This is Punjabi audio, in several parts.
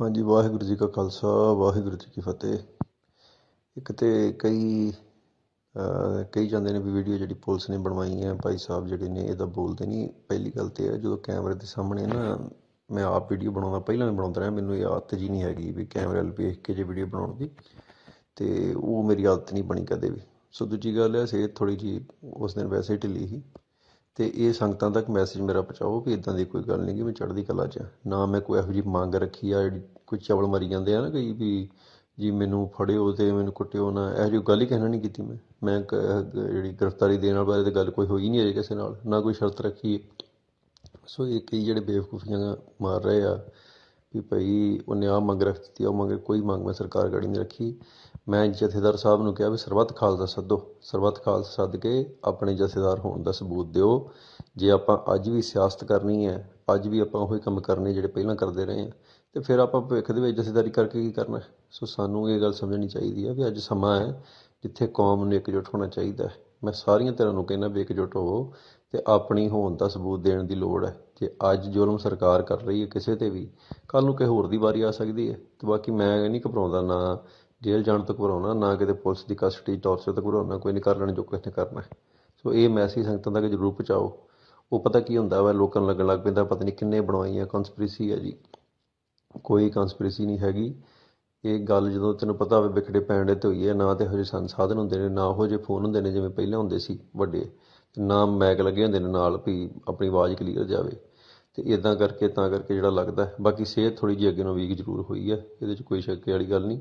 ਹਾਂਜੀ ਵਾਹਿਗੁਰੂ ਜੀ ਕਾ ਖਾਲਸਾ ਵਾਹਿਗੁਰੂ ਜੀ ਕੀ ਫਤਿਹ। ਇੱਕ ਤੇ ਕਈ ਅਹ, ਕਹੀ ਜਾਂਦੇ ਨੇ ਵੀ ਵੀਡੀਓ ਜਿਹੜੀ ਪੁਲਿਸ ਨੇ ਬਣਵਾਈ ਹੈ ਭਾਈ ਸਾਹਿਬ ਜਿਹੜੇ ਨੇ ਇਹਦਾ ਬੋਲਦੇ ਨਹੀਂ। ਪਹਿਲੀ ਗੱਲ ਤੇ ਹੈ ਜਦੋਂ ਕੈਮਰੇ ਦੇ ਸਾਹਮਣੇ ਨਾ ਮੈਂ ਆਪ ਵੀਡੀਓ ਬਣਾਉਂਦਾ ਪਹਿਲਾਂ ਵੀ ਬਣਾਉਂਦਾ ਰਿਹਾ ਮੈਨੂੰ ਇਹ ਆਦਤ ਜੀ ਨਹੀਂ ਹੈਗੀ ਵੀ ਕੈਮਰੇ ਵੱਲ ਵੇਖ ਕੇ ਜੇ ਵੀਡੀਓ ਬਣਾਉਣ ਦੀ। ਤੇ ਉਹ ਮੇਰੀ ਆਦਤ ਨਹੀਂ ਬਣੀ ਕਦੇ ਵੀ। ਸੋ ਦੂਜੀ ਗੱਲ ਹੈ ਸਿਹਤ ਥੋੜੀ ਜੀ ਉਸ ਦਿਨ ਵੈਸੇ ਹੀ ਢਿੱਲੀ ਸੀ। ਤੇ ਇਹ ਸੰਗਤਾਂ ਤੱਕ ਮੈਸੇਜ ਮੇਰਾ ਪਹੁੰਚਾਓ ਵੀ ਇਦਾਂ ਦੀ ਕੋਈ ਗੱਲ ਨਹੀਂ ਕਿ ਮੈਂ ਚੜ੍ਹਦੀ ਕਲਾ 'ਚ ਹਾਂ। ਨਾ ਮੈਂ ਕੋਈ ਇਹੋ ਜਿਹੀ ਮੰਗ ਰੱਖੀ ਆ, ਜਿਹੜੀ ਕੋਈ ਚਵਲ ਮਰੀ ਜਾਂਦੇ ਆ ਨਾ ਕਈ ਵੀ ਜੀ ਮੈਨੂੰ ਫੜਿਓ ਤੇ ਮੈਨੂੰ ਕੁੱਟਿਓ ਨਾ, ਇਹੋ ਜਿਹੀ ਗੱਲ ਹੀ ਕਹਿਣਾ ਨਹੀਂ ਕੀਤੀ ਮੈਂ ਮੈਂ ਕ- ਜਿਹੜੀ ਗ੍ਰਿਫਤਾਰੀ ਦੇਣ ਬਾਰੇ ਤੇ ਗੱਲ ਕੋਈ ਹੋਈ ਨਹੀਂ ਅਜੇ ਕਿਸੇ ਨਾਲ, ਨਾ ਕੋਈ ਸ਼ਰਤ ਰੱਖੀ ਹੈ। ਸੋ ਇਹ ਕਈ ਜਿਹੜੇ ਬੇਵਕੂਫੀਆਂ ਮਾਰ ਰਹੇ ਆ ਵੀ ਭਾਈ ਉਹਨੇ ਆ ਮੰਗ ਰੱਖ ਦਿੱਤੀ ਆ, ਉਹ ਮੰਗ ਕੋਈ ਮੰਗ ਮੈਂ ਸਰਕਾਰ ਗੜੀ ਨਹੀਂ ਰੱਖੀ। ਮੈਂ ਜਥੇਦਾਰ ਸਾਹਿਬ ਨੂੰ ਕਿਹਾ ਵੀ ਸਰਬੱਤ ਖਾਲਸਾ ਸੱਦੋ ਸਰਬੱਤ ਖਾਲਸਾ ਸੱਦ ਕੇ ਆਪਣੇ ਜਥੇਦਾਰ ਹੋਣ ਦਾ ਸਬੂਤ ਦਿਓ। ਜੇ ਆਪਾਂ ਅੱਜ ਵੀ ਸਿਆਸਤ ਕਰਨੀ ਹੈ ਅੱਜ ਵੀ ਆਪਾਂ ਉਹੀ ਕੰਮ ਕਰਨੇ ਜਿਹੜੇ ਪਹਿਲਾਂ ਕਰਦੇ ਰਹੇ ਹਾਂ ਤੇ ਫਿਰ ਆਪਾਂ ਭਵਿੱਖ ਦੇ ਵਿੱਚ ਜਥੇਦਾਰੀ ਕਰਕੇ ਕੀ ਕਰਨਾ? ਹੈ? ਸੋ ਸਾਨੂੰ ਇਹ ਗੱਲ ਸਮਝਣੀ ਚਾਹੀਦੀ ਹੈ ਵੀ ਅੱਜ ਸਮਾਂ ਹੈ ਜਿੱਥੇ ਕੌਮ ਨੂੰ ਇਕਜੁੱਟ ਹੋਣਾ ਚਾਹੀਦਾ ਹੈ। ਮੈਂ ਸਾਰੀਆਂ ਧਿਰਾਂ ਨੂੰ ਕਹਿੰਦਾ ਵੀ ਇਕਜੁੱਟ ਹੋਵੋ ਤੇ ਆਪਣੀ ਹੋਣ ਦਾ ਸਬੂਤ ਦੇਣ ਦੀ ਲੋੜ ਹੈ। ਜੇ ਅੱਜ ਜ਼ੁਲਮ ਸਰਕਾਰ ਕਰ ਰਹੀ ਹੈ ਕਿਸੇ ਤੇ ਵੀ ਕੱਲ ਨੂੰ ਕਿਸੇ ਹੋਰ ਦੀ ਵਾਰੀ ਆ ਸਕਦੀ ਹੈ। ਤੇ ਬਾਕੀ ਮੈਂ ਨਹੀਂ ਘਬਰਾਉਂਦਾ, ਨਾ ਜੇਲ੍ਹ ਜਾਣ ਤੋਂ ਘਬਰਾਉਣਾ ਨਾ ਕਿਤੇ ਪੁਲਿਸ ਦੀ ਕਸਟਡੀ ਟੌਰਚਰ ਤੋਂ ਘਬਰਾਉਣਾ ਕੋਈ ਨਹੀਂ ਕਰ ਲੈਣ ਜੋ ਕੁਛ ਨੇ ਕਰਨਾ ਹੈ। ਸੋ ਇਹ ਮੈਸੇਜ ਸੰਗਤਾਂ ਤੱਕ ਜ਼ਰੂਰ ਪਹੁੰਚਾਓ। ਉਹ ਪਤਾ ਕੀ ਹੁੰਦਾ ਵਾ, ਲੋਕਾਂ ਨੂੰ ਲੱਗਣ ਲੱਗ ਪੈਂਦਾ, ਪਤਾ ਨਹੀਂ ਕਿੰਨੇ ਬਣਵਾਈਆਂ ਕਨਸਪੀਰੇਸੀ ਹੈ ਜੀ। ਕੋਈ ਕਨਸਪੀਰੇਸੀ ਨਹੀਂ ਹੈਗੀ। ਇਹ ਗੱਲ ਜਦੋਂ ਤੈਨੂੰ ਪਤਾ ਹੋਵੇ ਵਿਖੜੇ ਪੈਣ ਦੇ ਤੇ ਹੋਈ ਹੈ ਨਾ ਤੇ ਇਹੋ ਜਿਹੇ ਸੰਸਾਧਨ ਹੁੰਦੇ ਨੇ, ਨਾ ਉਹੋ ਜਿਹੇ ਫੋਨ ਹੁੰਦੇ ਨੇ ਜਿਵੇਂ ਪਹਿਲਾਂ ਹੁੰਦੇ ਸੀ ਵੱਡੇ, ਤੇ ਨਾ ਮੈਕ ਲੱਗੇ ਹੁੰਦੇ ਨੇ ਨਾਲ ਵੀ ਆਪਣੀ ਆਵਾਜ਼ ਕਲੀਅਰ ਜਾਵੇ ਤੇ ਇਦਾਂ ਕਰਕੇ ਤਾਂ ਕਰਕੇ ਜਿਹੜਾ ਲੱਗਦਾ ਹੈ। ਬਾਕੀ ਸਿਹਤ ਥੋੜੀ ਜਿਹੀ ਅੱਗੇ ਨੂੰ ਵੀਕ ਜ਼ਰੂਰ ਹੋਈ ਹੈ, ਇਹਦੇ 'ਚ ਕੋਈ ਸ਼ੱਕ ਵਾਲੀ ਗੱਲ ਨਹੀਂ,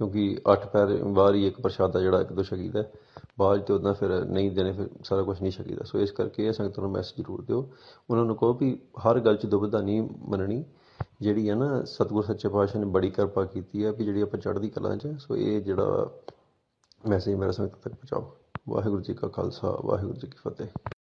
ਕਿਉਂਕਿ ਅੱਠ ਪੈਰ ਬਾਹਰ ਹੀ ਇੱਕ ਪ੍ਰਸ਼ਾਦਾ ਜਿਹੜਾ ਇੱਕ ਦੋ ਛਕੀਦਾ ਹੈ। ਬਾਅਦ 'ਚ ਤੇ ਉਦਾਂ ਫਿਰ ਨਹੀਂ ਦੇਣੇ ਫਿਰ ਸਾਰਾ ਕੁਝ ਨਹੀਂ ਛਕੀਦਾ ਸੋ ਇਸ ਕਰਕੇ ਇਹ ਸੰਗਤਾਂ ਨੂੰ ਮੈਸੇਜ ਜ਼ਰੂਰ ਦਿਓ ਉਹਨਾਂ ਨੂੰ ਕਹੋ ਵੀ ਹਰ ਗੱਲ 'ਚ ਦੁਬਿਧਾ ਨਹੀਂ ਮੰਨਣੀ ਜਿਹੜੀ ਹੈ ਨਾ ਸਤਿਗੁਰ ਸੱਚੇ ਪਾਤਸ਼ਾਹ ਨੇ ਬੜੀ ਕਿਰਪਾ ਕੀਤੀ ਹੈ ਵੀ ਜਿਹੜੀ ਆਪਾਂ ਚੜ੍ਹਦੀ ਕਲਾ 'ਚ ਹਾਂ। ਸੋ ਇਹ ਜਿਹੜਾ ਮੈਸੇਜ ਮੇਰਾ ਸੰਗਤਾਂ ਤੱਕ ਪਹੁੰਚਾਓ ਵਾਹਿਗੁਰੂ ਜੀ ਕਾ ਖਾਲਸਾ, ਵਾਹਿਗੁਰੂ ਜੀ ਕੀ ਫਤਿਹ